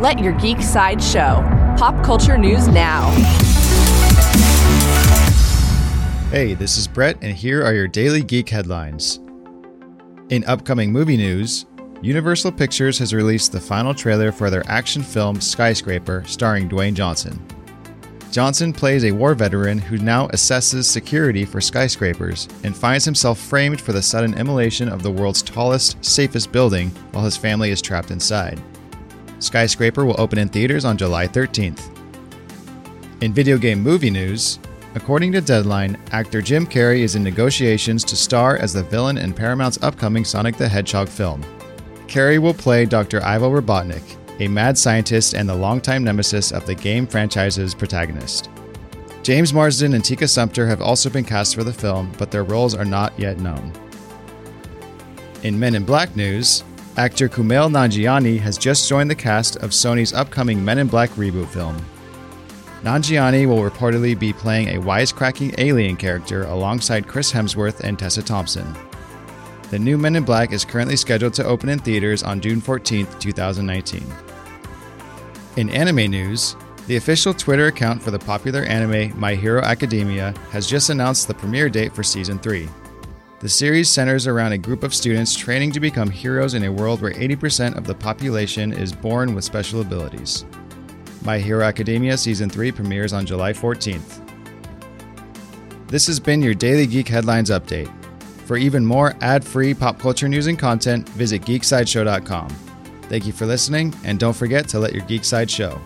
Let your geek side show. Pop culture news now. Hey, this is Brett, and here are your daily geek headlines. In upcoming movie news, Universal Pictures has released the final trailer for their action film Skyscraper, starring Dwayne Johnson. Johnson plays a war veteran who now assesses security for skyscrapers and finds himself framed for the sudden immolation of the world's tallest, safest building while his family is trapped inside. Skyscraper will open in theaters on July 13th. In video game movie news, according to Deadline, actor Jim Carrey is in negotiations to star as the villain in Paramount's upcoming Sonic the Hedgehog film. Carrey will play Dr. Ivo Robotnik, a mad scientist and the longtime nemesis of the game franchise's protagonist. James Marsden and Tika Sumpter have also been cast for the film, but their roles are not yet known. In Men in Black news, actor Kumail Nanjiani has just joined the cast of Sony's upcoming Men in Black reboot film. Nanjiani will reportedly be playing a wisecracking alien character alongside Chris Hemsworth and Tessa Thompson. The new Men in Black is currently scheduled to open in theaters on June 14, 2019. In anime news, the official Twitter account for the popular anime My Hero Academia has just announced the premiere date for Season 3. The series centers around a group of students training to become heroes in a world where 80% of the population is born with special abilities. My Hero Academia Season 3 premieres on July 14th. This has been your Daily Geek Headlines Update. For even more ad free pop culture news and content, visit geeksideshow.com. Thank you for listening, and don't forget to let your geek side show.